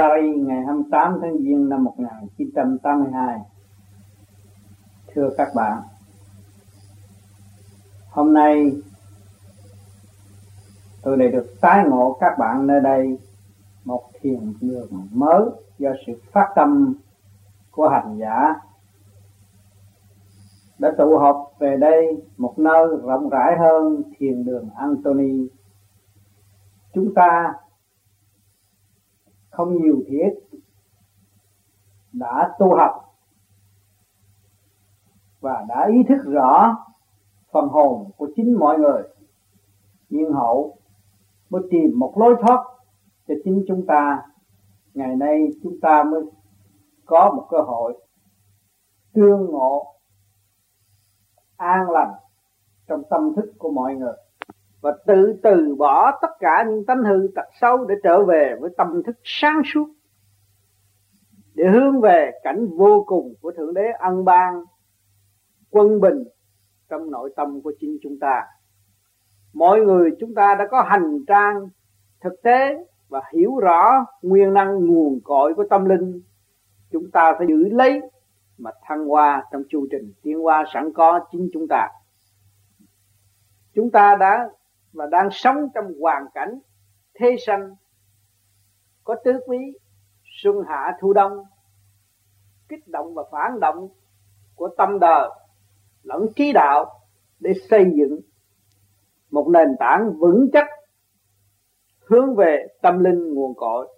Paris ngày 28 tháng Giêng năm 1982 Thưa các bạn, Hôm nay tôi lại được tái ngộ các bạn nơi đây, một thiền đường mới do sự phát tâm của hành giả đã tụ họp về đây, một nơi rộng rãi hơn thiền đường Anthony chúng ta không nhiều thiết đã tu học và đã ý thức rõ phần hồn của chính mọi người, nhưng hậu mới tìm một lối thoát cho chính chúng ta. Ngày nay chúng ta mới có một cơ hội tương ngộ an lành trong tâm thức của mọi người và tự từ bỏ tất cả những tánh hư tật xấu để trở về với tâm thức sáng suốt, để hướng về cảnh vô cùng của thượng đế ân ban quân bình trong nội tâm của chính chúng ta. Mọi người chúng ta đã có hành trang thực tế và hiểu rõ nguyên năng nguồn cội của tâm linh. Chúng ta phải giữ lấy mà thăng hoa trong chu trình, tiến hóa sẵn có chính chúng ta. Chúng ta đã và đang sống trong hoàn cảnh thế sanh, có tứ quý, xuân hạ thu đông, kích động và phản động của tâm đời lẫn trí đạo để xây dựng một nền tảng vững chắc hướng về tâm linh nguồn cội.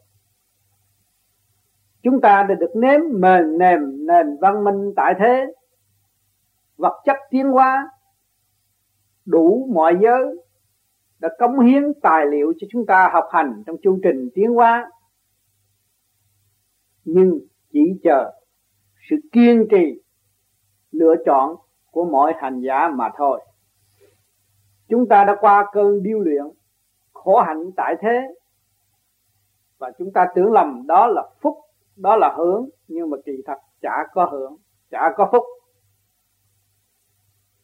Chúng ta đã được nếm mền nềm nền văn minh tại thế, vật chất tiến hóa, đủ mọi giới đã cống hiến tài liệu cho chúng ta học hành trong chương trình tiến hóa. Nhưng chỉ chờ sự kiên trì, lựa chọn của mọi hành giả mà thôi. Chúng ta đã qua cơn điêu luyện khổ hạnh tại thế. Và chúng ta tưởng lầm đó là phúc, đó là hưởng, nhưng mà kỳ thật chả có hưởng, chả có phúc.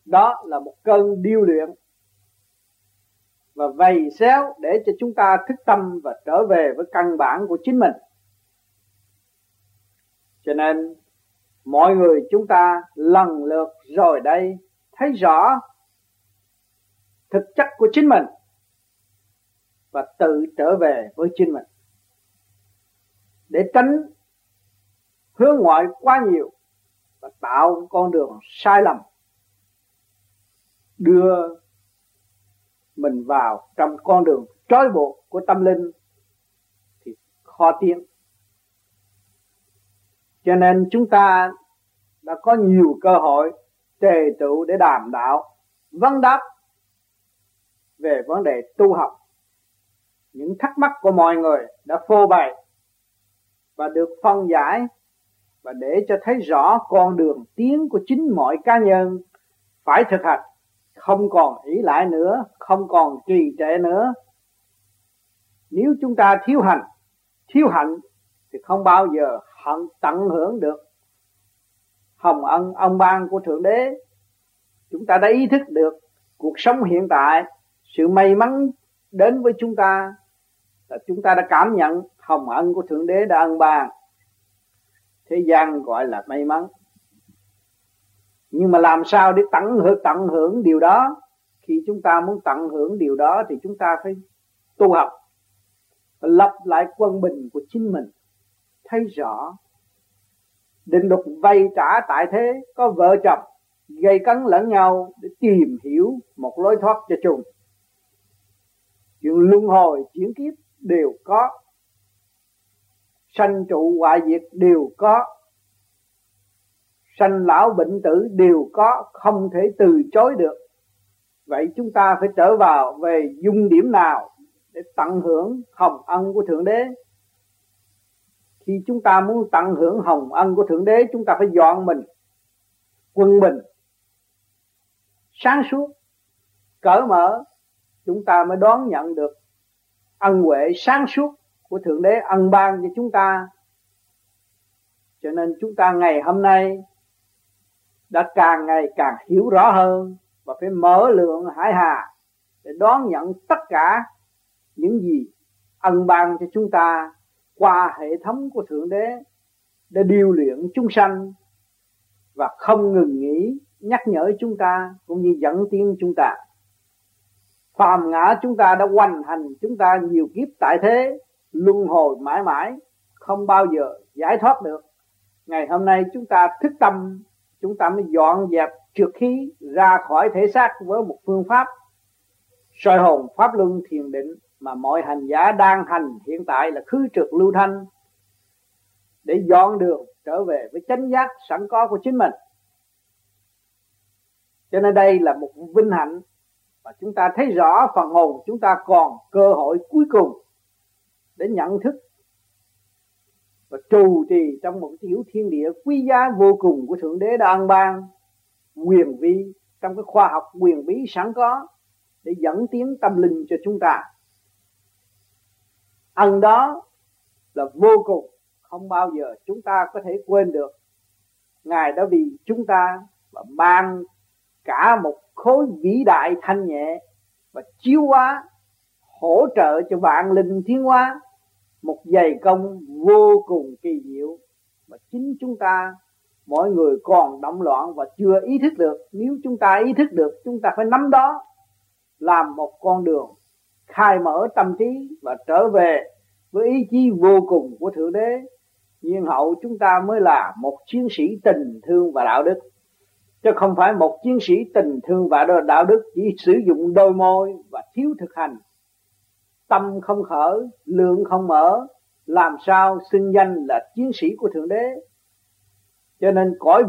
Đó là một cơn điêu luyện và vầy xéo để cho chúng ta thức tâm và trở về với căn bản của chính mình. Cho nên, mọi người chúng ta lần lượt rồi đây thấy rõ thực chất của chính mình và tự trở về với chính mình. Để tránh hướng ngoại quá nhiều và tạo con đường sai lầm, đưa mình vào trong con đường trói buộc của tâm linh thì khó tiến. Cho nên chúng ta đã có nhiều cơ hội tề tựu để đàm đạo vấn đáp về vấn đề tu học. Những thắc mắc của mọi người đã phô bày và được phân giải và để cho thấy rõ con đường tiến của chính mọi cá nhân phải thực hành không còn ý lại nữa, không còn trì trệ nữa. Nếu chúng ta thiếu hành, thiếu hạnh thì không bao giờ hận tận hưởng được. Hồng ân, ông ban của thượng đế, chúng ta đã ý thức được cuộc sống hiện tại, sự may mắn đến với chúng ta, là chúng ta đã cảm nhận hồng ân của thượng đế đã ân ban. Thế gian gọi là may mắn nhưng mà làm sao để tận hưởng tận hưởng điều đó? Khi chúng ta muốn tận hưởng điều đó thì chúng ta phải tu học và lập lại quân bình của chính mình. Thấy rõ, định luật vay trả tại thế, có vợ chồng, gây cấn lẫn nhau để tìm hiểu một lối thoát cho chung. Chuyện luân hồi, chuyển kiếp đều có, sanh trụ hoại diệt đều có sanh lão bệnh tử đều có, không thể từ chối được. Vậy chúng ta phải trở vào về dung điểm nào để tận hưởng hồng ân của thượng đế? Khi chúng ta muốn tận hưởng hồng ân của thượng đế, chúng ta phải dọn mình quân bình sáng suốt, cởi mở. Chúng ta mới đón nhận được ân huệ sáng suốt của thượng đế ân ban cho chúng ta. Cho nên chúng ta ngày hôm nay đã càng ngày càng hiểu rõ hơn và phải mở lượng hải hà để đón nhận tất cả những gì ân ban cho chúng ta qua hệ thống của thượng đế để điều luyện chúng sanh và không ngừng nghỉ nhắc nhở chúng ta cũng như dẫn tiến chúng ta. Phàm ngã chúng ta đã hoành hành chúng ta nhiều kiếp tại thế, luân hồi mãi mãi, không bao giờ giải thoát được. Ngày hôm nay chúng ta thức tâm chúng ta mới dọn dẹp trượt khí ra khỏi thể xác với một phương pháp soi hồn, pháp luân thiền định mà mọi hành giả đang hành hiện tại là khứ trực lưu thanh để dọn đường trở về với chánh giác sẵn có của chính mình. Cho nên đây là một vinh hạnh và chúng ta thấy rõ phần hồn, chúng ta còn cơ hội cuối cùng để nhận thức và trù trì trong một tiểu thiên địa quý giá vô cùng của thượng đế đã ban, quyền vi, trong cái khoa học quyền bí sẵn có để dẫn tiến tâm linh cho chúng ta. Ân đó là vô cùng, không bao giờ chúng ta có thể quên được. Ngài đã vì chúng ta và ban cả một khối vĩ đại thanh nhẹ và chiếu hóa, hỗ trợ cho vạn linh thiên hóa một dày công vô cùng kỳ diệu mà chính chúng ta mọi người còn động loạn và chưa ý thức được. Nếu chúng ta ý thức được, chúng ta phải nắm đó làm một con đường khai mở tâm trí và trở về với ý chí vô cùng của thượng đế. Nhiên hậu chúng ta mới là một chiến sĩ tình thương và đạo đức, chứ không phải một chiến sĩ tình thương và đạo đức chỉ sử dụng đôi môi và thiếu thực hành tâm không khởi, lượng không mở, làm sao xưng danh là chiến sĩ của thượng đế? Cho nên cõi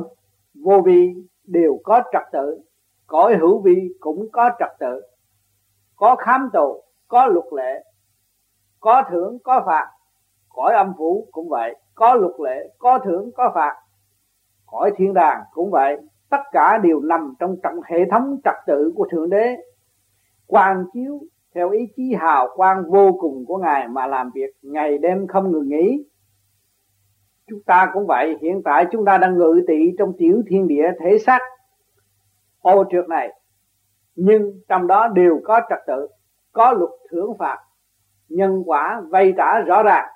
vô vi đều có trật tự, cõi hữu vi cũng có trật tự. Có khám tù, có luật lệ, có thưởng, có phạt, cõi âm phủ cũng vậy, có luật lệ, có thưởng, có phạt, cõi thiên đàng cũng vậy. Tất cả đều nằm trong trận hệ thống trật tự của thượng đế. Quan chiếu theo ý chí hào quang vô cùng của ngài mà làm việc, ngày đêm không ngừng nghỉ. Chúng ta cũng vậy, hiện tại chúng ta đang ngự trị trong tiểu thiên địa thể xác. Ô, trượt này. Nhưng trong đó đều có trật tự, có luật thưởng phạt. Nhân quả vay trả rõ ràng.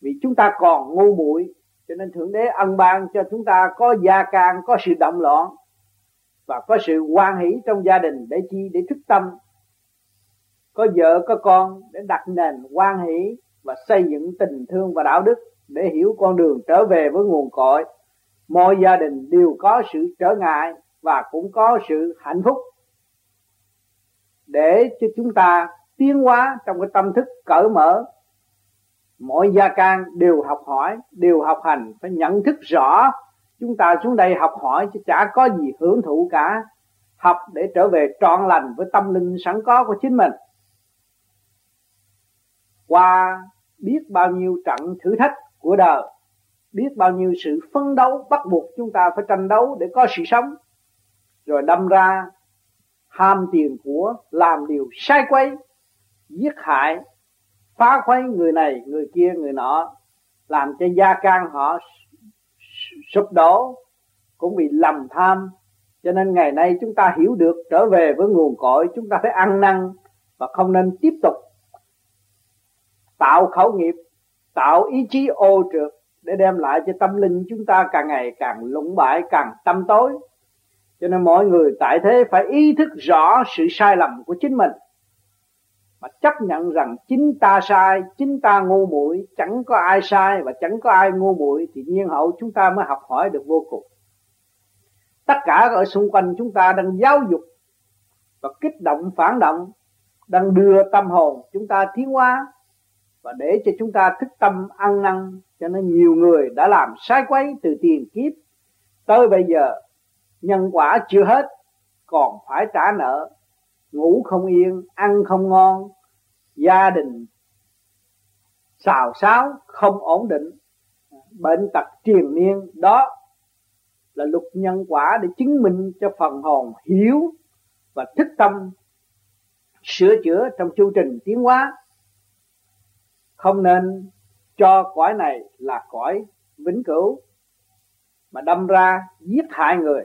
Vì chúng ta còn ngu muội, cho nên thượng đế ân ban cho chúng ta có gia can, có sự động loạn và có sự quan hỷ trong gia đình để chi, để thức tâm. Có vợ, có con để đặt nền quan hỷ và xây dựng tình thương và đạo đức để hiểu con đường trở về với nguồn cội. Mọi gia đình đều có sự trở ngại và cũng có sự hạnh phúc. Để cho chúng ta tiến hóa trong cái tâm thức cởi mở, mọi gia can đều học hỏi, đều học hành, phải nhận thức rõ chúng ta xuống đây học hỏi chứ chả có gì hưởng thụ cả. Học để trở về trọn lành với tâm linh sẵn có của chính mình. Qua biết bao nhiêu trận thử thách của đời, biết bao nhiêu sự phân đấu bắt buộc chúng ta phải tranh đấu để có sự sống. Rồi đâm ra, ham tiền của làm điều sai quấy, giết hại, phá khuấy người này, người kia, người nọ, làm cho gia can họ sụp đổ, cũng bị lầm tham. Cho nên ngày nay chúng ta hiểu được trở về với nguồn cội, chúng ta phải ăn năn và không nên tiếp tục tạo khẩu nghiệp, tạo ý chí ô trượt để đem lại cho tâm linh chúng ta càng ngày càng lũng bại càng tâm tối. Cho nên mọi người tại thế phải ý thức rõ sự sai lầm của chính mình mà chấp nhận rằng chính ta sai, chính ta ngu muội, chẳng có ai sai và chẳng có ai ngu muội thì nhiên hậu chúng ta mới học hỏi được vô cùng. Tất cả ở xung quanh chúng ta đang giáo dục và kích động, phản động, đang đưa tâm hồn chúng ta tiến hóa và để cho chúng ta thức tâm ăn năn, cho nên nhiều người đã làm sai quấy từ tiền kiếp. Tới bây giờ, nhân quả chưa hết, còn phải trả nợ ngủ không yên, ăn không ngon, gia đình xào xáo không ổn định, bệnh tật triền miên, đó là luật nhân quả để chứng minh cho phần hồn hiểu và thức tâm sửa chữa trong chu trình tiến hóa. Không nên cho cõi này là cõi vĩnh cửu, mà đâm ra giết hại người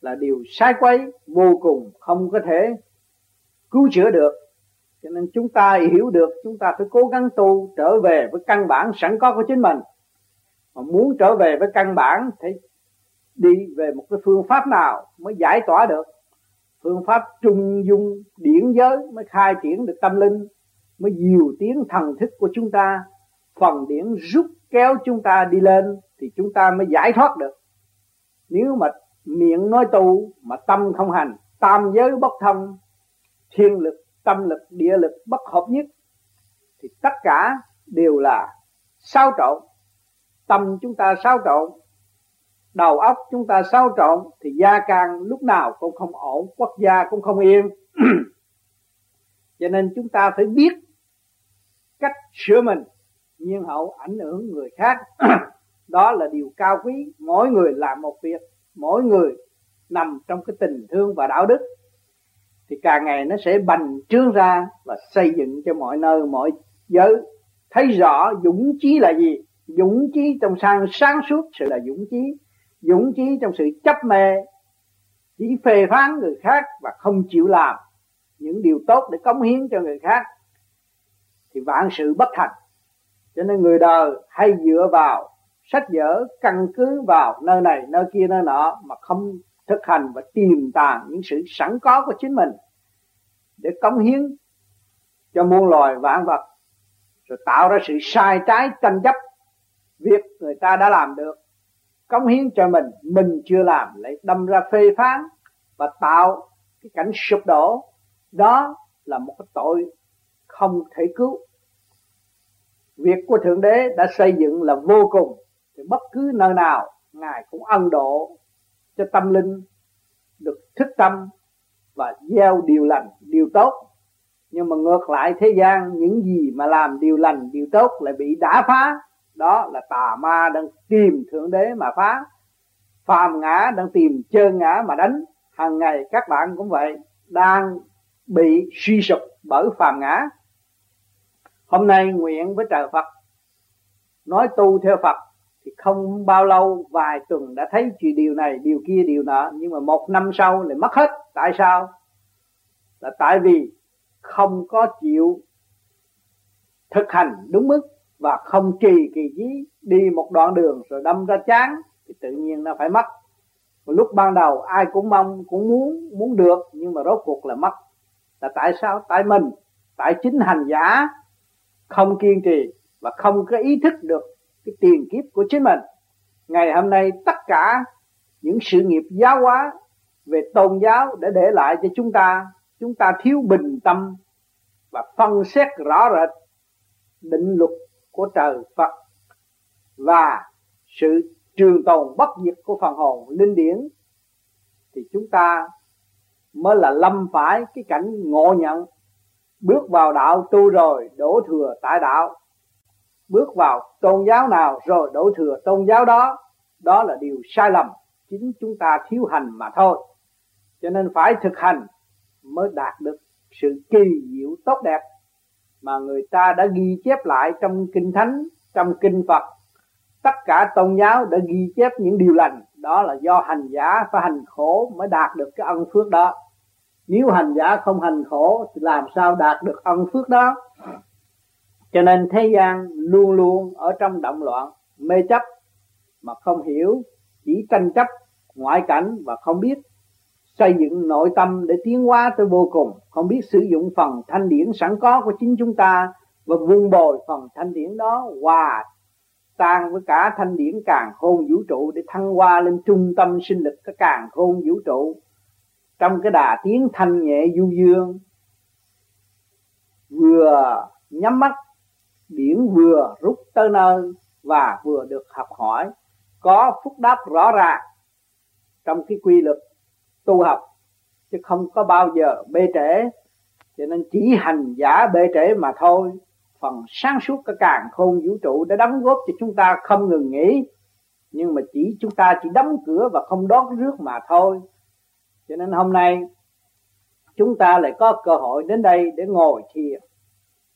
là điều sai quấy vô cùng không có thể cứu chữa được. Cho nên chúng ta hiểu được, chúng ta phải cố gắng tu trở về với căn bản sẵn có của chính mình. Mà muốn trở về với căn bản thì đi về một cái phương pháp nào mới giải tỏa được? Phương pháp trung dung điển giới mới khai triển được tâm linh, mới diều tiếng thần thức của chúng ta, phần điển rút kéo chúng ta đi lên thì chúng ta mới giải thoát được. Nếu mà miệng nói tu mà tâm không hành, tam giới bất thông, thiên lực, tâm lực, địa lực bất hợp nhất, thì tất cả đều là sao trộn. Tâm chúng ta sao trộn, đầu óc chúng ta sao trộn, thì gia càng lúc nào cũng không ổn, quốc gia cũng không yên. Cho nên chúng ta phải biết cách sửa mình, nhưng hậu ảnh hưởng người khác. Đó là điều cao quý, mỗi người làm một việc mỗi người nằm trong cái tình thương và đạo đức, thì càng ngày nó sẽ bành trướng ra và xây dựng cho mọi nơi, mọi giới. Thấy rõ dũng chí là gì? Dũng chí trong sang, sáng suốt sự là dũng chí. Dũng chí trong sự chấp mê, chỉ phê phán người khác và không chịu làm những điều tốt để cống hiến cho người khác, thì vạn sự bất thành. Cho nên người đời hay dựa vào sách vở căn cứ vào nơi này, nơi kia, nơi nọ mà không thực hành và tìm tàng những sự sẵn có của chính mình để cống hiến cho muôn loài vạn vật, rồi tạo ra sự sai trái tranh chấp. Việc người ta đã làm được, cống hiến cho mình mình chưa làm lại đâm ra phê phán và tạo cái cảnh sụp đổ. Đó là một cái tội không thể cứu. Việc của thượng đế đã xây dựng là vô cùng thì bất cứ nơi nào, ngài cũng ân độ cho tâm linh được thức tâm và gieo điều lành, điều tốt. Nhưng mà ngược lại thế gian, những gì mà làm điều lành, điều tốt lại bị đả phá. Đó là tà ma đang tìm thượng đế mà phá. Phàm ngã đang tìm chơn ngã mà đánh. Hàng ngày các bạn cũng vậy, đang bị suy sụp bởi phàm ngã. Hôm nay nguyện với trời Phật, nói tu theo Phật thì không bao lâu vài tuần đã thấy chuyện điều này, điều kia, điều nọ. Nhưng mà một năm sau lại mất hết. Tại sao? Là tại vì không có chịu thực hành đúng mức và không trì kỳ trí đi một đoạn đường rồi đâm ra chán, thì tự nhiên nó phải mất. Một lúc ban đầu ai cũng mong, cũng muốn muốn được, nhưng mà rốt cuộc là mất. Là tại sao? Tại mình, tại chính hành giả không kiên trì và không có ý thức được cái tiền kiếp của chính mình. Ngày hôm nay tất cả những sự nghiệp giáo hóa về tôn giáo để để lại cho chúng ta chúng ta thiếu bình tâm và phân xét rõ rệt định luật của trời Phật và sự trường tồn bất diệt của phần hồn linh điển, thì chúng ta mới là lâm phải cái cảnh ngộ nhận, bước vào đạo tu rồi đổ thừa tại đạo bước vào tôn giáo nào rồi đổ thừa tôn giáo đó đó là điều sai lầm, chính chúng ta thiếu hành mà thôi. Cho nên phải thực hành mới đạt được sự kỳ diệu tốt đẹp mà người ta đã ghi chép lại trong kinh thánh, trong kinh phật. Tất cả tôn giáo đã ghi chép những điều lành, đó là do hành giả phải hành khổ mới đạt được cái ân phước đó. Nếu hành giả không hành khổ thì làm sao đạt được ân phước đó? Cho nên thế gian luôn luôn ở trong động loạn, mê chấp, mà không hiểu, chỉ tranh chấp, ngoại cảnh và không biết. Xây dựng nội tâm để tiến hóa tới vô cùng, không biết sử dụng phần thanh điển sẵn có của chính chúng ta và vun bồi phần thanh điển đó hòa tan với cả thanh điển càng khôn vũ trụ để thăng hoa lên trung tâm sinh lực cái càng khôn vũ trụ. Trong cái đà tiến thanh nhẹ du dương, vừa nhắm mắt điển vừa rút tới nơi và vừa được học hỏi, có phúc đáp rõ ràng trong cái quy luật tu học, chứ không có bao giờ bê trễ. Cho nên chỉ hành giả bê trễ mà thôi. Phần sáng suốt cái càng khôn vũ trụ đã đóng góp cho chúng ta không ngừng nghỉ. Nhưng mà chỉ chúng ta chỉ đóng cửa và không đón rước mà thôi. Cho nên hôm nay chúng ta lại có cơ hội đến đây để ngồi thiền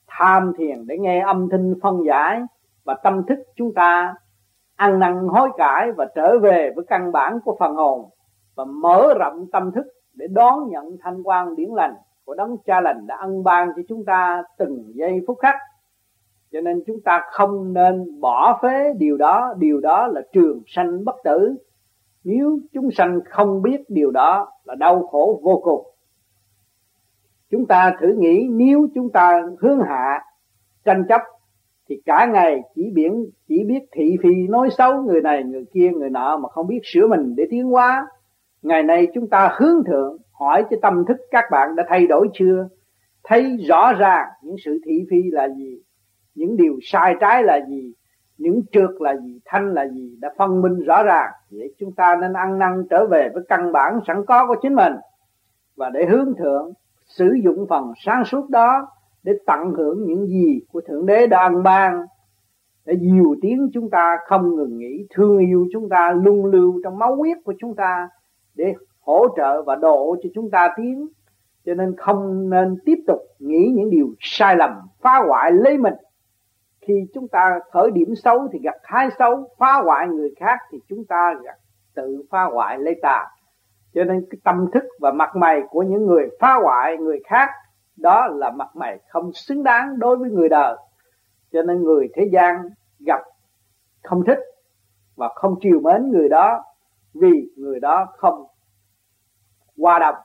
tham thiền để nghe âm thanh phân giải và tâm thức chúng ta, ăn năn hối cải và trở về với căn bản của phần hồn và mở rộng tâm thức để đón nhận thanh quan điển lành của đấng cha lành đã ân ban cho chúng ta từng giây phút khắc. Cho nên chúng ta không nên bỏ phế điều đó điều đó là trường sanh bất tử. Nếu chúng sanh không biết điều đó là đau khổ vô cùng chúng ta thử nghĩ nếu chúng ta hướng hạ tranh chấp thì cả ngày chỉ biển, chỉ biết thị phi nói xấu người này, người kia, người nọ mà không biết sửa mình để tiến hóa. Ngày nay chúng ta hướng thượng, hỏi cho tâm thức các bạn đã thay đổi chưa? Thấy rõ ràng những sự thị phi là gì, những điều sai trái là gì, những trượt là gì, thanh là gì đã phân minh rõ ràng vậy chúng ta nên ăn năn trở về với căn bản sẵn có của chính mình. Và để hướng thượng sử dụng phần sáng suốt đó để tận hưởng những gì của thượng đế đã ăn ban, để nhiều tiếng chúng ta không ngừng nghĩ thương yêu chúng ta luân lưu trong máu huyết của chúng ta để hỗ trợ và độ cho chúng ta tiến cho nên không nên tiếp tục nghĩ những điều sai lầm, phá hoại lấy mình. Khi chúng ta khởi điểm xấu thì gặp hai xấu, phá hoại người khác thì chúng ta gặp tự phá hoại lấy ta cho nên cái tâm thức và mặt mày của những người phá hoại, người khác, đó là mặt mày không xứng đáng đối với người đời. Cho nên người thế gian gặp không thích và không chiều mến người đó vì người đó không hòa đồng,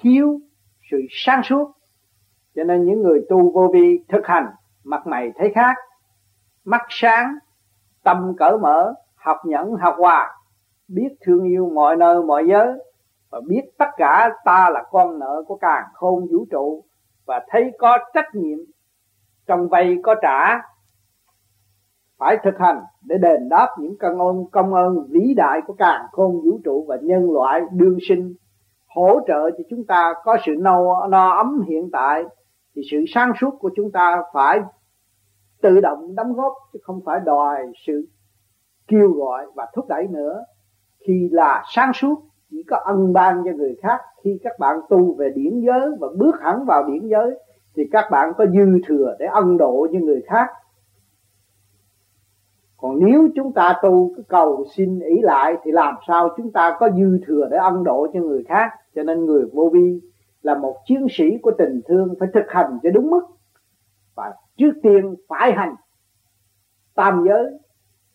thiếu sự sáng suốt. Cho nên những người tu vô vi thực hành mặt mày thấy khác, mắt sáng, tâm cởi mở, học nhẫn, học hòa biết thương yêu mọi nơi mọi giới. Và biết tất cả ta là con nợ của càng khôn vũ trụ. Và thấy có trách nhiệm trong vay có trả phải thực hành để đền đáp những công ơn công ơn vĩ đại của càng khôn vũ trụ và nhân loại đương sinh. Hỗ trợ cho chúng ta có sự no, no ấm hiện tại thì sự sáng suốt của chúng ta phải tự động đóng góp chứ không phải đòi sự kêu gọi và thúc đẩy nữa khi là sáng suốt, chỉ có ân ban cho người khác. Khi các bạn tu về điển giới và bước hẳn vào điển giới, thì các bạn có dư thừa để ân độ cho người khác. Còn nếu chúng ta tu cái cầu xin ý lại, thì làm sao chúng ta có dư thừa để ân độ cho người khác? Cho nên người vô vi là một chiến sĩ của tình thương phải thực hành cho đúng mức. Và trước tiên phải hành tam giới.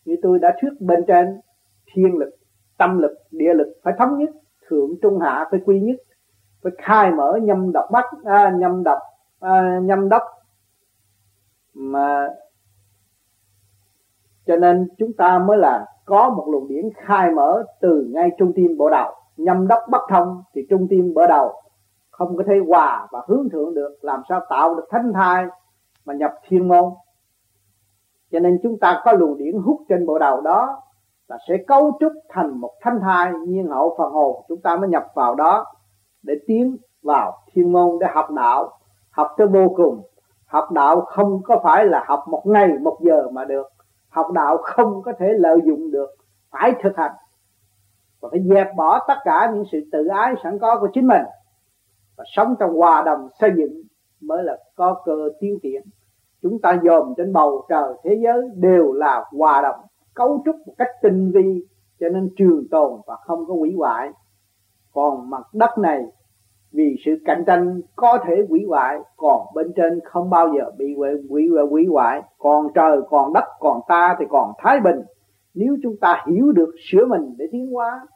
Như tôi đã thuyết bên trên, thiên lực tâm lực địa lực phải thống nhất thượng trung hạ phải quy nhất phải khai mở nhâm độc bắc à, nhâm độc à, nhâm đốc. Mà cho nên chúng ta mới là có một luồng điển khai mở từ ngay trung tim bộ đầu nhâm đốc bất thông thì trung tim bộ đầu. Không có thể hòa và hướng thượng được làm sao tạo được thánh thai mà nhập thiên môn. Cho nên chúng ta có luồng điển hút trên bộ đầu đó là sẽ cấu trúc thành một thanh thai nhiên hậu phần hồn. Chúng ta mới nhập vào đó để tiến vào thiên môn để học đạo, học tới vô cùng. Học đạo không có phải là học một ngày một giờ mà được. Học đạo không có thể lợi dụng được, phải thực hành. Và phải dẹp bỏ tất cả những sự tự ái sẵn có của chính mình và sống trong hòa đồng xây dựng mới là có cơ tiến. Triển chúng ta dòm trên bầu trời thế giới đều là hòa đồng cấu trúc một cách tinh vi cho nên trường tồn và không có hủy hoại. Còn mặt đất này, vì sự cạnh tranh có thể hủy hoại, còn bên trên không bao giờ bị hủy hủy hoại. Còn trời, còn đất, còn ta thì còn thái bình. Nếu chúng ta hiểu được sửa mình để tiến hóa,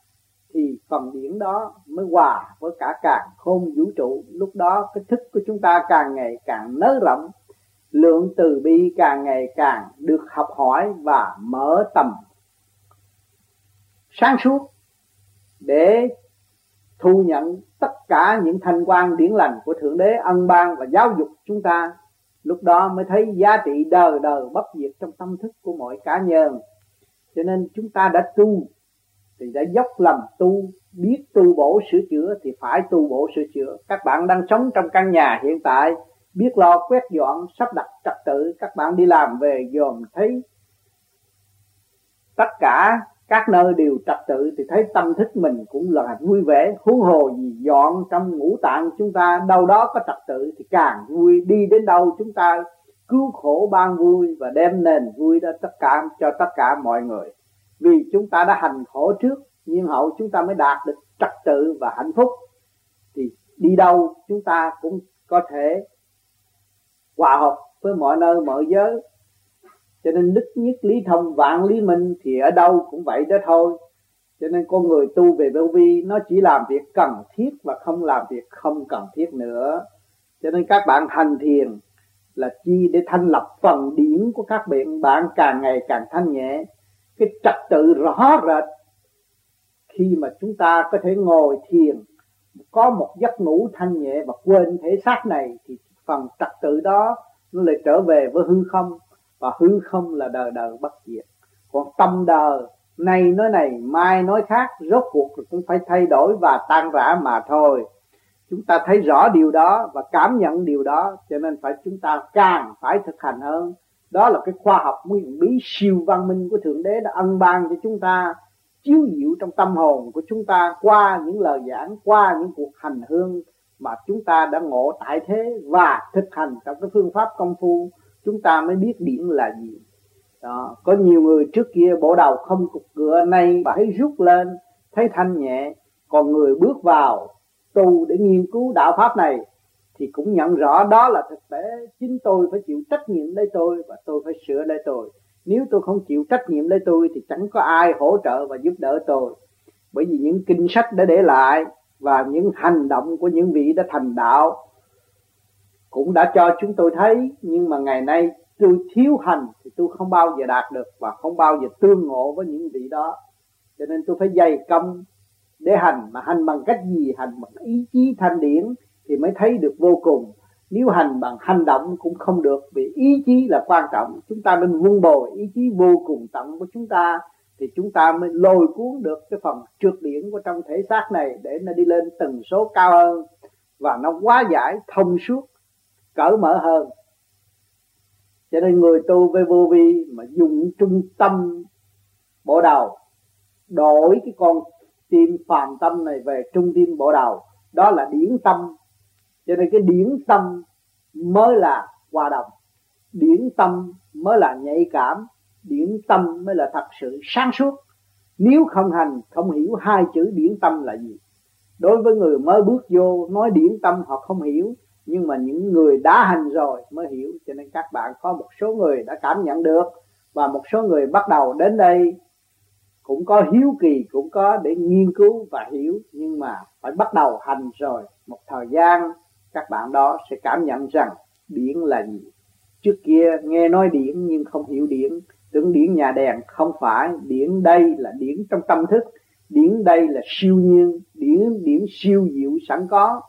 thì phần điển đó mới hòa với cả càng khôn vũ trụ. Lúc đó, cái thức của chúng ta càng ngày càng nới rộng lượng từ bi càng ngày càng được học hỏi và mở tầm sáng suốt để thu nhận tất cả những thanh quan điển lành của thượng đế, ân ban và giáo dục chúng ta. Lúc đó mới thấy giá trị đời đời bất diệt trong tâm thức của mọi cá nhân. Cho nên chúng ta đã tu thì đã dốc lòng tu, biết tu bổ sửa chữa thì phải tu bổ sửa chữa. Các bạn đang sống trong căn nhà hiện tại biết lo quét dọn, sắp đặt trật tự, các bạn đi làm về dòm thấy tất cả các nơi đều trật tự thì thấy tâm thức mình cũng là vui vẻ huống hồ gì dọn trong ngũ tạng chúng ta, đâu đó có trật tự thì càng vui. Đi đến đâu chúng ta cứu khổ ban vui và đem nền vui đó tất cả, cho tất cả mọi người. Vì chúng ta đã hành khổ trước, nhưng hậu chúng ta mới đạt được trật tự và hạnh phúc. Thì đi đâu chúng ta cũng có thể hòa hợp với mọi nơi, mọi giới. Cho nên đức nhất lý thông, vạn lý minh thì ở đâu cũng vậy đó thôi. Cho nên con người tu về vô vi, nó chỉ làm việc cần thiết và không làm việc không cần thiết nữa. Cho nên các bạn hành thiền là chi để thanh lập phần điển của các bạn. Bạn càng ngày càng thanh nhẹ. Cái trật tự rõ rệt. Khi mà chúng ta có thể ngồi thiền, có một giấc ngủ thanh nhẹ và quên thể xác này, thì phần trật tự đó, nó lại trở về với hư không, và hư không là đời đời bất diệt. Còn tâm đời nay nói này, mai nói khác, rốt cuộc cũng phải thay đổi và tan rã mà thôi. Chúng ta thấy rõ điều đó và cảm nhận điều đó, cho nên phải chúng ta càng phải thực hành hơn. Đó là cái khoa học nguyên bí siêu văn minh của thượng đế đã ân ban cho chúng ta, chiếu diệu trong tâm hồn của chúng ta qua những lời giảng, qua những cuộc hành hương mà chúng ta đã ngộ tại thế và thực hành trong cái phương pháp công phu, chúng ta mới biết điển là gì. Đó. có nhiều người trước kia bộ đầu không cục cửa, nay phải rút lên, thấy thanh nhẹ, còn người bước vào tu để nghiên cứu đạo pháp này thì cũng nhận rõ đó là thực tế. Chính tôi phải chịu trách nhiệm lấy tôi và tôi phải sửa lấy tôi. Nếu tôi không chịu trách nhiệm lấy tôi thì chẳng có ai hỗ trợ và giúp đỡ tôi. Bởi vì những kinh sách đã để lại và những hành động của những vị đã thành đạo cũng đã cho chúng tôi thấy. Nhưng mà ngày nay tôi thiếu hành thì tôi không bao giờ đạt được và không bao giờ tương ngộ với những vị đó. Cho nên tôi phải dày công để hành, mà hành bằng cách gì? Hành bằng ý chí thanh điển thì mới thấy được vô cùng. Nếu hành bằng hành động cũng không được, vì ý chí là quan trọng. Chúng ta nên vun bồi ý chí vô cùng tận của chúng ta thì chúng ta mới lôi cuốn được cái phần trượt điển của trong thể xác này để nó đi lên tần số cao hơn. Và nó quá giải thông suốt, cởi mở hơn. Cho nên người tu với vô vi mà dùng trung tâm bộ đầu đổi cái con tim phàm tâm này về trung tim bộ đầu đó là điển tâm. Cho nên cái điển tâm mới là hòa đồng, điển tâm mới là nhạy cảm điển tâm mới là thật sự sáng suốt. Nếu không hành, không hiểu hai chữ điển tâm là gì. Đối với người mới bước vô, nói điển tâm họ không hiểu, nhưng mà những người đã hành rồi mới hiểu, cho nên các bạn có một số người đã cảm nhận được, và một số người bắt đầu đến đây cũng có hiếu kỳ, cũng có để nghiên cứu và hiểu, nhưng mà phải bắt đầu hành rồi. Một thời gian, các bạn đó sẽ cảm nhận rằng điển là gì. Trước kia nghe nói điển nhưng không hiểu điển tưởng điển nhà đèn không phải điển đây là điển trong tâm thức, điển đây là siêu nhiên, điển điển siêu diệu sẵn có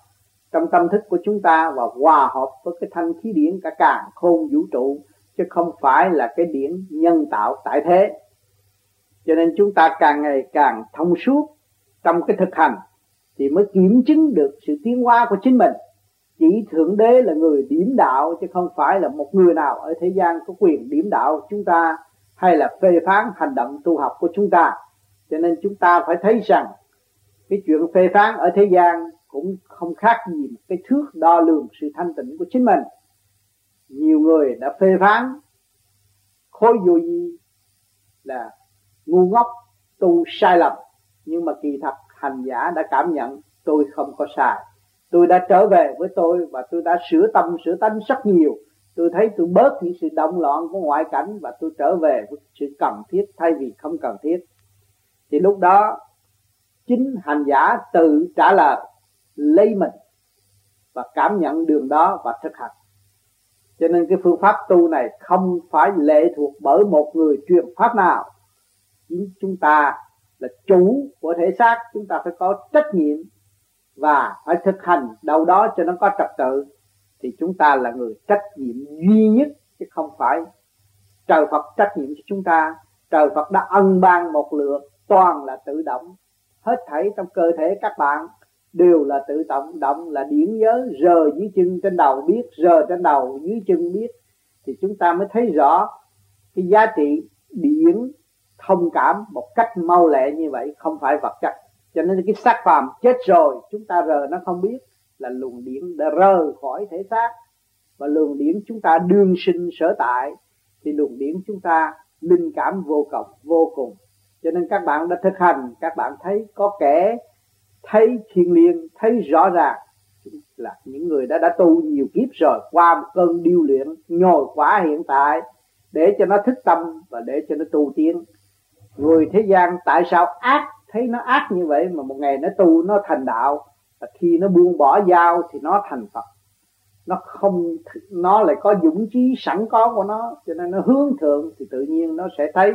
trong tâm thức của chúng ta và hòa hợp với cái thanh khí điển cả càng khôn vũ trụ, chứ không phải là cái điển nhân tạo tại thế. Cho nên chúng ta càng ngày càng thông suốt trong cái thực hành thì mới kiểm chứng được sự tiến hóa của chính mình. Chỉ thượng đế là người điểm đạo, chứ không phải là một người nào ở thế gian có quyền điểm đạo chúng ta hay là phê phán hành động tu học của chúng ta. Cho nên chúng ta phải thấy rằng, cái chuyện phê phán ở thế gian cũng không khác gì một cái thước đo lường sự thanh tịnh của chính mình. Nhiều người đã phê phán, khối vô vi là ngu ngốc, tu sai lầm, nhưng mà kỳ thật hành giả đã cảm nhận tôi không có sai. Tôi đã trở về với tôi và tôi đã sửa tâm, sửa tánh rất nhiều tôi thấy tôi bớt những sự động loạn của ngoại cảnh và tôi trở về với sự cần thiết, thay vì không cần thiết. Thì lúc đó, chính hành giả tự trả lời, lấy mình và cảm nhận đường đó và thực hành. Cho nên cái phương pháp tu này không phải lệ thuộc bởi một người truyền pháp nào. Chính chúng ta là chủ của thể xác, chúng ta phải có trách nhiệm và phải thực hành đâu đó cho nó có trật tự thì chúng ta là người trách nhiệm duy nhất, chứ không phải trời Phật trách nhiệm cho chúng ta. Trời Phật đã ân ban một lượt, toàn là tự động. Hết thảy trong cơ thể các bạn đều là tự động động là điển nhớ rờ dưới chân trên đầu biết, rờ trên đầu dưới chân biết. Thì chúng ta mới thấy rõ cái giá trị điển thông cảm một cách mau lẹ như vậy không phải vật chất. Cho nên cái xác phàm chết rồi, chúng ta rờ nó không biết là luồng điển đã rời khỏi thể xác. Và luồng điển chúng ta đương sinh sở tại, thì luồng điển chúng ta linh cảm vô cùng vô cùng. Cho nên các bạn đã thực hành, các bạn thấy có kẻ thấy thiên liêng, thấy rõ ràng là những người đã đã tu nhiều kiếp rồi, qua một cơn điêu luyện nhồi quả hiện tại, để cho nó thức tâm và để cho nó tu tiến. Người thế gian tại sao ác, thấy nó ác như vậy mà một ngày nó tu nó thành đạo? Và khi nó buông bỏ dao thì nó thành phật. Nó không nó lại có dũng chí sẵn có của nó, cho nên nó hướng thượng thì tự nhiên nó sẽ thấy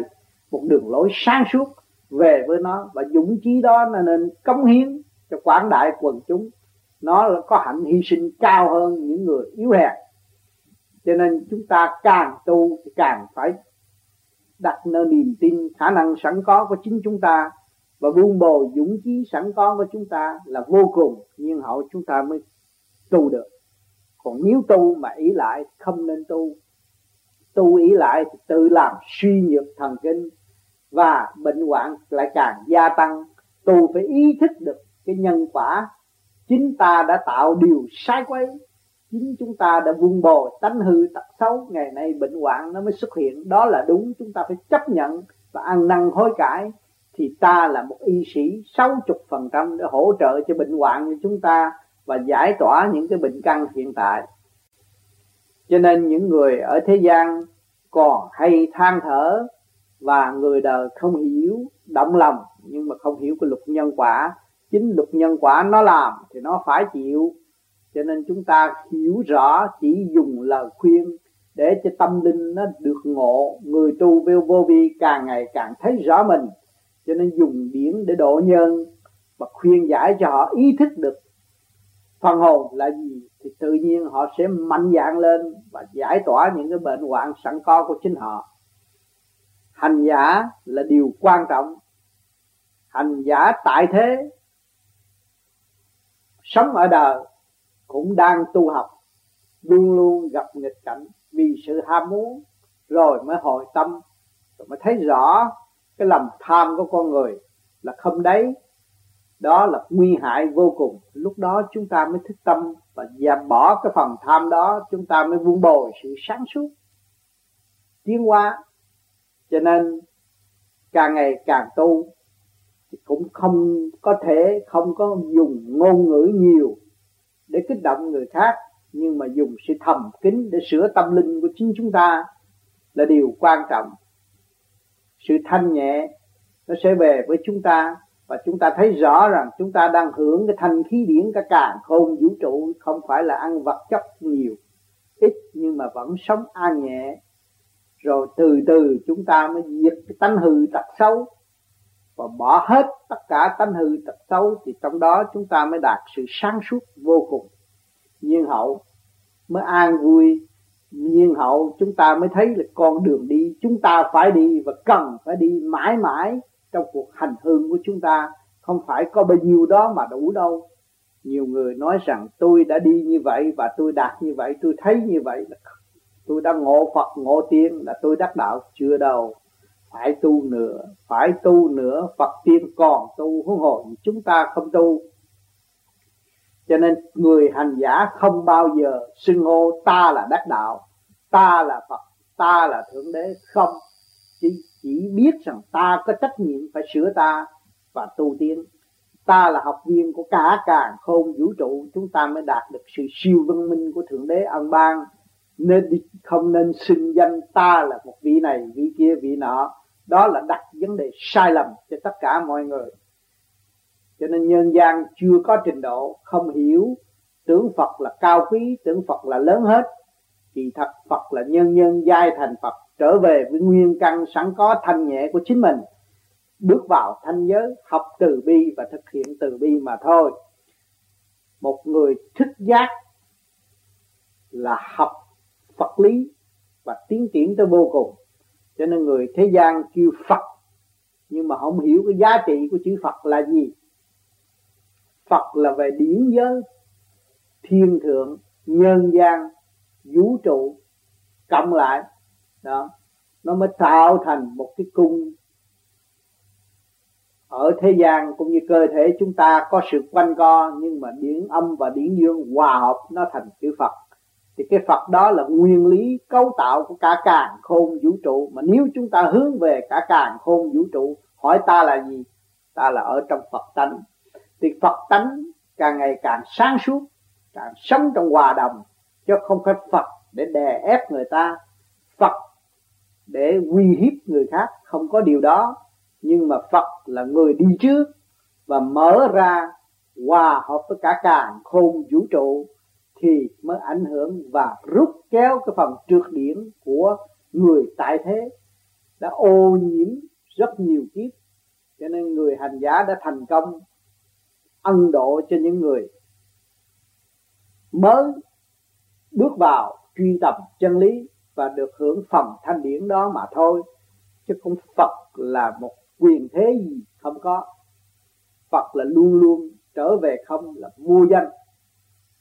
một đường lối sáng suốt về với nó. Và dũng chí đó là nên cống hiến cho quảng đại quần chúng. Nó là có hạnh hy sinh cao hơn những người yếu hèn. Cho nên chúng ta càng tu thì càng phải đặt nơi niềm tin khả năng sẵn có của chính chúng ta và buông bồi dũng chí sẵn có của chúng ta là vô cùng, nhưng hậu chúng ta mới tu được. Còn nếu tu mà ý lại không nên tu tu ý lại thì tự làm suy nhược thần kinh và bệnh hoạn lại càng gia tăng. Tu phải ý thức được cái nhân quả. Chính ta đã tạo điều sai quấy. Chính chúng ta đã vun bồi tánh hư tật xấu. Ngày nay bệnh hoạn nó mới xuất hiện. Đó là đúng. Chúng ta phải chấp nhận và ăn năn hối cải thì ta là một y sĩ 60% để hỗ trợ cho bệnh hoạn của chúng ta và giải tỏa những cái bệnh căn hiện tại. Cho nên những người ở thế gian còn hay than thở và người đời không hiểu, động lòng, nhưng mà không hiểu cái luật nhân quả. Chính luật nhân quả nó làm thì nó phải chịu. Cho nên chúng ta hiểu rõ, chỉ dùng lời khuyên để cho tâm linh nó được ngộ. Người tu vô vi càng ngày càng thấy rõ mình cho nên dùng điển để độ nhân và khuyên giải cho họ ý thức được phần hồn là gì, thì tự nhiên họ sẽ mạnh dạng lên và giải tỏa những cái bệnh hoạn sẵn có của chính họ. Hành giả là điều quan trọng. Hành giả tại thế, sống ở đời cũng đang tu học, luôn luôn gặp nghịch cảnh vì sự ham muốn, rồi mới hồi tâm rồi mới thấy rõ cái lòng tham của con người là không đấy. Đó là nguy hại vô cùng. Lúc đó chúng ta mới thức tâm và dẹp bỏ cái phần tham đó, chúng ta mới vun bồi sự sáng suốt, tiến hóa. Cho nên càng ngày càng tu thì cũng không có thể, không có dùng ngôn ngữ nhiều để kích động người khác, nhưng mà dùng sự thầm kín để sửa tâm linh của chính chúng ta là điều quan trọng sự thanh nhẹ, nó sẽ về với chúng ta. Và chúng ta thấy rõ rằng chúng ta đang hưởng cái thanh khí điển cả càng không, vũ trụ không phải là ăn vật chất nhiều, ít nhưng mà vẫn sống an nhẹ. Rồi từ từ chúng ta mới diệt cái tánh hư tật xấu và bỏ hết tất cả tánh hư tật xấu, thì trong đó chúng ta mới đạt sự sáng suốt vô cùng. Nhiên hậu mới an vui nhiên hậu, chúng ta mới thấy là con đường đi, chúng ta phải đi và cần phải đi mãi mãi trong cuộc hành hương của chúng ta. Không phải có bao nhiêu đó mà đủ đâu. Nhiều người nói rằng tôi đã đi như vậy và tôi đạt như vậy, tôi thấy như vậy là tôi đã ngộ Phật, ngộ tiên là tôi đắc đạo. Chưa đâu. Phải tu nữa, phải tu nữa. Phật tiên còn tu, huống hồ chúng ta không tu cho nên người hành giả không bao giờ xưng hô ta là đắc đạo, ta là Phật, ta là thượng đế. Không. Chỉ chỉ biết rằng ta có trách nhiệm phải sửa ta và tu tiến. Ta là học viên của cả càng khôn vũ trụ, chúng ta mới đạt được sự siêu văn minh của thượng đế ân ban nên không nên xưng danh ta là một vị này, vị kia, vị nọ. Đó là đặt vấn đề sai lầm cho tất cả mọi người cho nên nhân gian chưa có trình độ, không hiểu. Tưởng Phật là cao quý, tưởng Phật là lớn hết. Thì thật Phật là nhân nhân, giai thành Phật, trở về với nguyên căn sẵn có thanh nhẹ của chính mình. Bước vào thanh giới, học từ bi và thực hiện từ bi mà thôi. Một người thức giác là học Phật lý và tiến triển tới vô cùng. Cho nên người thế gian kêu Phật, nhưng mà không hiểu cái giá trị của chữ Phật là gì. Phật là về điển giới, thiên thượng, nhân gian, vũ trụ, cộng lại. Đó. Nó mới tạo thành một cái cung. Ở thế gian cũng như cơ thể chúng ta có sự quanh co, nhưng mà điển âm và điển dương hòa hợp nó thành chữ Phật. Thì cái Phật đó là nguyên lý cấu tạo của cả càng khôn vũ trụ. Mà nếu chúng ta hướng về cả càng khôn vũ trụ, hỏi ta là gì? Ta là ở trong Phật tánh thì Phật tánh càng ngày càng sáng suốt, càng sống trong hòa đồng, chứ không phải Phật để đè ép người ta, Phật để uy hiếp người khác, không có điều đó. Nhưng mà Phật là người đi trước và mở ra hòa hợp với cả càng khôn vũ trụ thì mới ảnh hưởng và rút kéo cái phần trượt điển của người tại thế. Đã ô nhiễm rất nhiều kiếp, cho nên người hành giả đã thành công ân độ cho những người mới bước vào truy tập chân lý và được hưởng phần thanh điển đó mà thôi chứ không Phật là một quyền thế gì không có. Phật là luôn luôn trở về không là vô danh.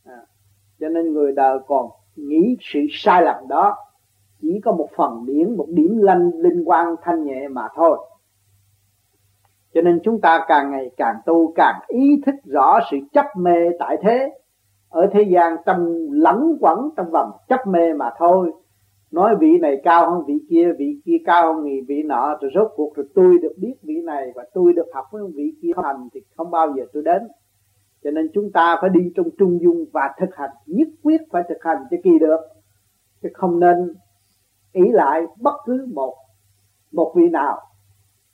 À, cho nên người đời còn nghĩ sự sai lầm đó chỉ có một phần điển một điểm lanh linh quan thanh nhẹ mà thôi cho nên chúng ta càng ngày càng tu càng ý thức rõ sự chấp mê tại thế. Ở thế gian trong lẫn quẩn trong vòng chấp mê mà thôi. Nói vị này cao hơn vị kia vị kia cao hơn vị, vị nọ rồi rốt cuộc rồi tôi được biết vị này và tôi được học với vị kia hành thì không bao giờ tôi đến. Cho nên chúng ta phải đi trong trung dung và thực hành nhất quyết phải thực hành cho kỳ được. Chứ không nên ý lại bất cứ một một vị nào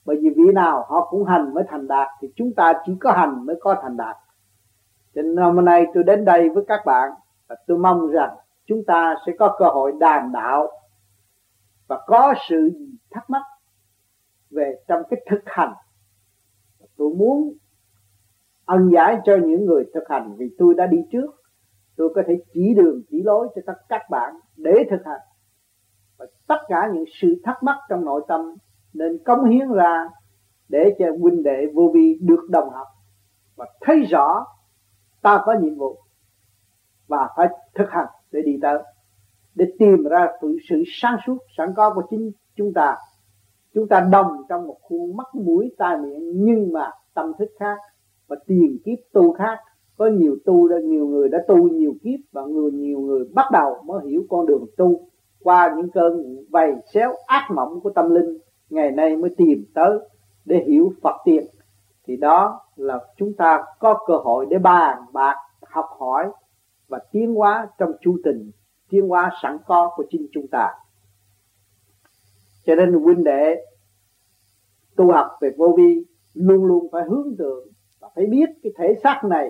bởi vì vị nào họ cũng hành mới thành đạt, thì chúng ta chỉ có hành mới có thành đạt. Cho nên hôm nay tôi đến đây với các bạn và tôi mong rằng chúng ta sẽ có cơ hội đàm đạo và có sự thắc mắc về trong cái thực hành. Tôi muốn ân giải cho những người thực hành vì tôi đã đi trước. Tôi có thể chỉ đường, chỉ lối cho tất các bạn để thực hành. Và tất cả những sự thắc mắc trong nội tâm nên cống hiến ra để cho huynh đệ vô vi được đồng học và thấy rõ ta có nhiệm vụ và phải thực hành để đi tới để tìm ra sự, sự sáng suốt sẵn có của chính chúng ta. Chúng ta đồng trong một khuôn mắt mũi tai miệng nhưng mà tâm thức khác và tiền kiếp tu khác. Có nhiều tu đã nhiều người đã tu nhiều kiếp và người nhiều người bắt đầu mới hiểu con đường tu qua những cơn vầy xéo ác mộng của tâm linh ngày nay mới tìm tới để hiểu Phật tiền thì đó là chúng ta có cơ hội để bàn bạc, học hỏi và tiến hóa trong chu trình, tiến hóa sẵn có của chính chúng ta. Cho nên huynh đệ tu học về vô vi luôn luôn phải hướng tượng và phải biết cái thể xác này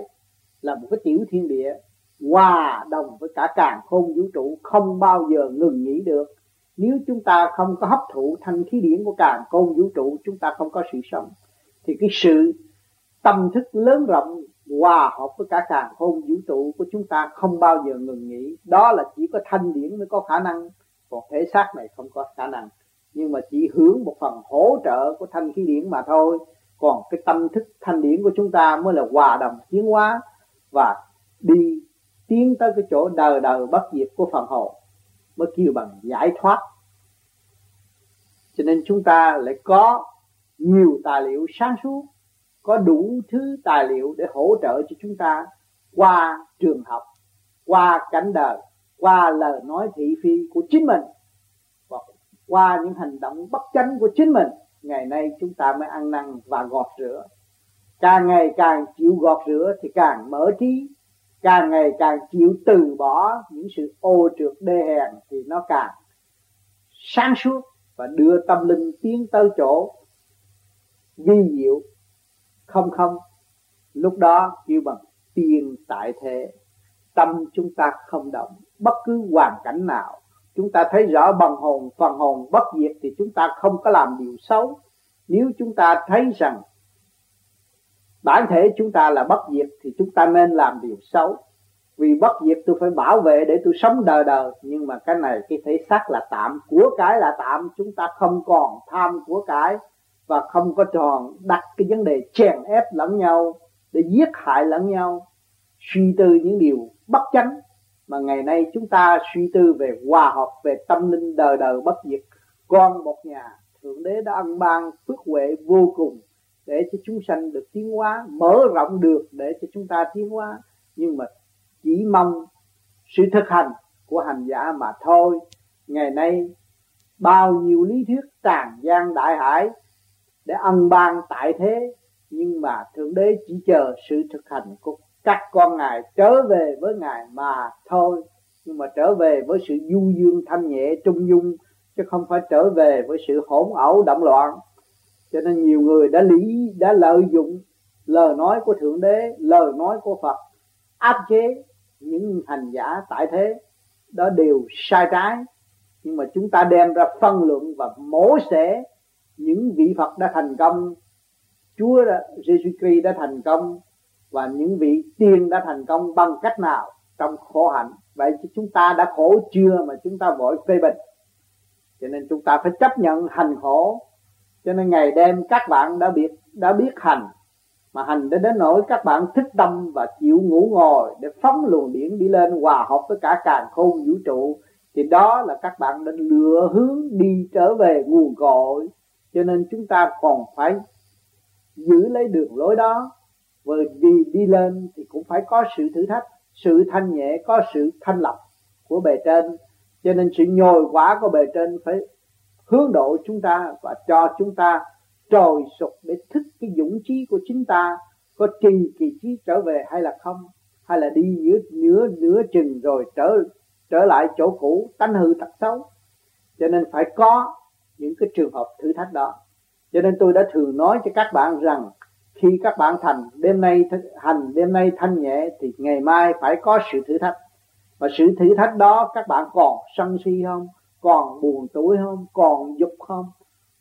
là một cái tiểu thiên địa hòa đồng với cả càng khôn vũ trụ không bao giờ ngừng nghỉ được nếu chúng ta không có hấp thụ thanh khí điển của càng khôn vũ trụ, chúng ta không có sự sống. Thì cái sự tâm thức lớn rộng hòa hợp với cả càng khôn vũ trụ của chúng ta không bao giờ ngừng nghỉ. Đó là chỉ có thanh điển mới có khả năng. Còn thể xác này không có khả năng. Nhưng mà chỉ hướng một phần hỗ trợ của thanh khí điển mà thôi. Còn cái tâm thức thanh điển của chúng ta mới là hòa đồng tiến hóa và đi tiến tới cái chỗ đời đời bất diệt của phần hồn mới kêu bằng giải thoát. Cho nên chúng ta lại có nhiều tài liệu sáng suốt, có đủ thứ tài liệu để hỗ trợ cho chúng ta qua trường học, qua cảnh đời, qua lời nói thị phi của chính mình và qua những hành động bất chánh của chính mình. Ngày nay chúng ta mới ăn năn và gọt rửa. Càng ngày càng chịu gọt rửa thì càng mở trí càng ngày càng chịu từ bỏ những sự ô trượt đê hèn thì nó càng sáng suốt và đưa tâm linh tiến tới chỗ vi diệu không không. Lúc đó kêu bằng tiền tại thế. Tâm chúng ta không động. Bất cứ hoàn cảnh nào, chúng ta thấy rõ bằng hồn, phần hồn bất diệt thì chúng ta không có làm điều xấu. Nếu chúng ta thấy rằng bản thể chúng ta là bất diệt thì chúng ta nên làm điều xấu. Vì bất diệt tôi phải bảo vệ để tôi sống đời đời. Nhưng mà cái này, cái thể xác là tạm. Của cái là tạm, chúng ta không còn tham của cái. Và không có tròn đặt cái vấn đề chèn ép lẫn nhau, để giết hại lẫn nhau. Suy tư những điều bất chánh. Mà ngày nay chúng ta suy tư về hòa hợp, về tâm linh đời đời bất diệt. Con một nhà thượng đế đã ân ban phước huệ vô cùng để cho chúng sanh được tiến hóa, mở rộng được để cho chúng ta tiến hóa. Nhưng mà chỉ mong sự thực hành của hành giả mà thôi. Ngày nay, bao nhiêu lý thuyết tràn gian đại hải để ân ban tại thế, nhưng mà thượng đế chỉ chờ sự thực hành của các con ngài trở về với ngài mà thôi. Nhưng mà trở về với sự du dương thanh nhẹ trung dung, chứ không phải trở về với sự hỗn ẩu động loạn cho nên nhiều người đã lý đã lợi dụng lời nói của thượng đế lời nói của phật áp chế những hành giả tại thế. Đó đều sai trái. Nhưng mà chúng ta đem ra phân luận và mổ xẻ những vị Phật đã thành công. Chúa đã, Jesus Christ đã thành công và những vị tiên đã thành công bằng cách nào trong khổ hạnh. Vậy chúng ta đã khổ chưa mà chúng ta vội phê bình? Cho nên chúng ta phải chấp nhận hành khổ cho nên ngày đêm các bạn đã biết đã biết hành. Mà hành đến đến nỗi các bạn thích tâm và chịu ngủ ngồi để phóng luồng điển đi lên hòa hợp với cả càng khôn vũ trụ, thì đó là các bạn đã lựa hướng đi trở về nguồn cội. Cho nên chúng ta còn phải giữ lấy đường lối đó. Bởi vì đi lên thì cũng phải có sự thử thách, sự thanh nhẹ, có sự thanh lọc của bề trên. Cho nên sự nhồi quả của bề trên phải hướng độ chúng ta và cho chúng ta trồi sụp để thức cái dũng chí của chính ta, có trì kỳ trí trở về hay là không? Hay là đi giữa nửa nửa chừng rồi trở trở lại chỗ cũ, tánh hư tật xấu? Cho nên phải có những cái trường hợp thử thách đó. Cho nên tôi đã thường nói cho các bạn rằng, khi các bạn thành, đêm nay hành, đêm nay thanh nhẹ, thì ngày mai phải có sự thử thách. Và sự thử thách đó các bạn còn sân si không? Còn buồn tuổi không, còn dục không,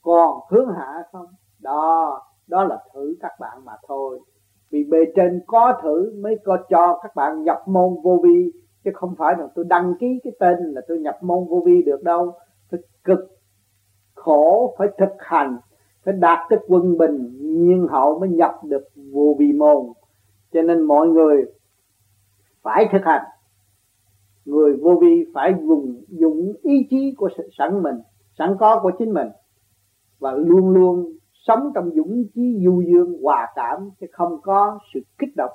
còn hướng hạ không? Đó đó là thử các bạn mà thôi. Vì bề trên có thử mới có cho các bạn nhập môn vô vi, chứ không phải là tôi đăng ký cái tên là tôi nhập môn vô vi được đâu. Phải cực khổ phải thực hành, phải đạt tới quân bình nhiên hậu mới nhập được vô vi môn. Cho nên mọi người phải thực hành người vô vi phải dùng dùng ý chí của sẵn mình, sẵn có của chính mình, và luôn luôn sống trong dũng chí du dương, hòa cảm, chứ không có sự kích động.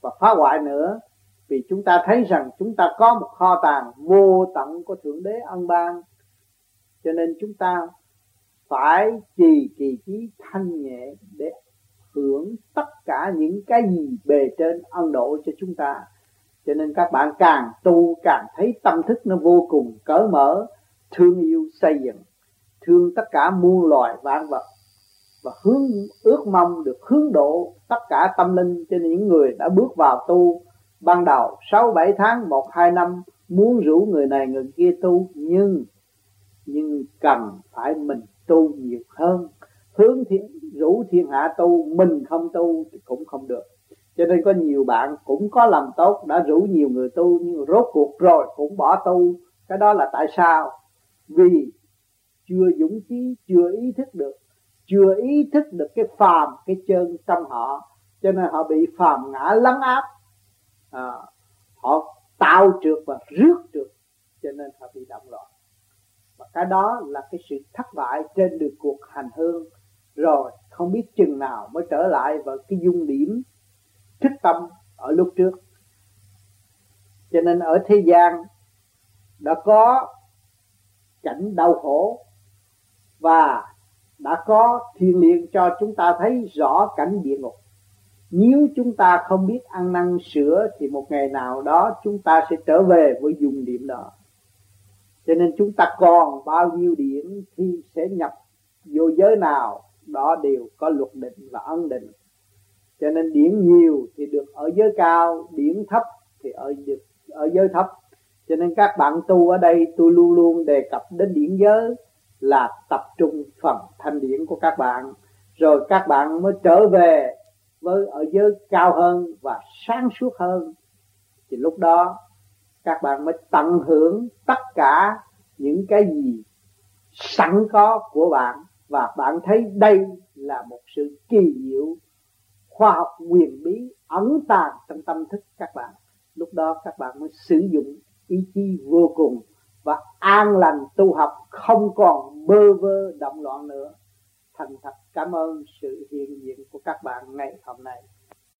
Và phá hoại nữa, vì chúng ta thấy rằng chúng ta có một kho tàng vô tận của thượng đế ân ban cho nên chúng ta phải trì kỳ trí thanh nhẹ để hưởng tất cả những cái gì bề trên ân độ cho chúng ta cho nên các bạn càng tu càng thấy tâm thức nó vô cùng cởi mở, thương yêu xây dựng, thương tất cả muôn loài vạn vật, và hướng, ước mong được hướng độ tất cả tâm linh cho những người đã bước vào tu. Ban đầu, sáu bảy tháng, một, hai năm, muốn rủ người này người kia tu, nhưng nhưng cần phải mình tu nhiều hơn. Hướng thiên rủ thiên hạ tu, mình không tu thì cũng không được cho nên có nhiều bạn cũng có làm tốt đã rủ nhiều người tu nhưng rốt cuộc rồi cũng bỏ tu. Cái đó là tại sao? Vì chưa dũng chí chưa ý thức được chưa ý thức được cái phàm cái chân trong họ. Cho nên họ bị phàm ngã lấn áp. À, họ tạo trượt và rước trượt cho nên họ bị động loạn. Và cái đó là cái sự thất bại trên được cuộc hành hương. Rồi không biết chừng nào mới trở lại vào cái dung điểm thức tâm ở lúc trước. Cho nên ở thế gian đã có cảnh đau khổ và đã có thiên liêng cho chúng ta thấy rõ cảnh địa ngục. Nếu chúng ta không biết ăn năn sửa thì một ngày nào đó chúng ta sẽ trở về với dùng điểm đó. Cho nên chúng ta còn bao nhiêu điểm thì sẽ nhập vô giới nào, đó đều có luật định và ân định cho nên điểm nhiều thì được ở giới cao, điểm thấp thì ở được ở giới thấp. Cho nên các bạn tu ở đây, tôi luôn luôn đề cập đến điểm giới là tập trung phần thanh điển của các bạn. Rồi các bạn mới trở về với ở giới cao hơn và sáng suốt hơn. Thì lúc đó, các bạn mới tận hưởng tất cả những cái gì sẵn có của bạn. Và bạn thấy đây là một sự kỳ diệu khoa học quyền bí ẩn tàng trong tâm thức các bạn. Lúc đó các bạn mới sử dụng ý chí vô cùng và an lành tu học, không còn bơ vơ động loạn nữa. Thành thật cảm ơn sự hiện diện của các bạn ngày hôm nay.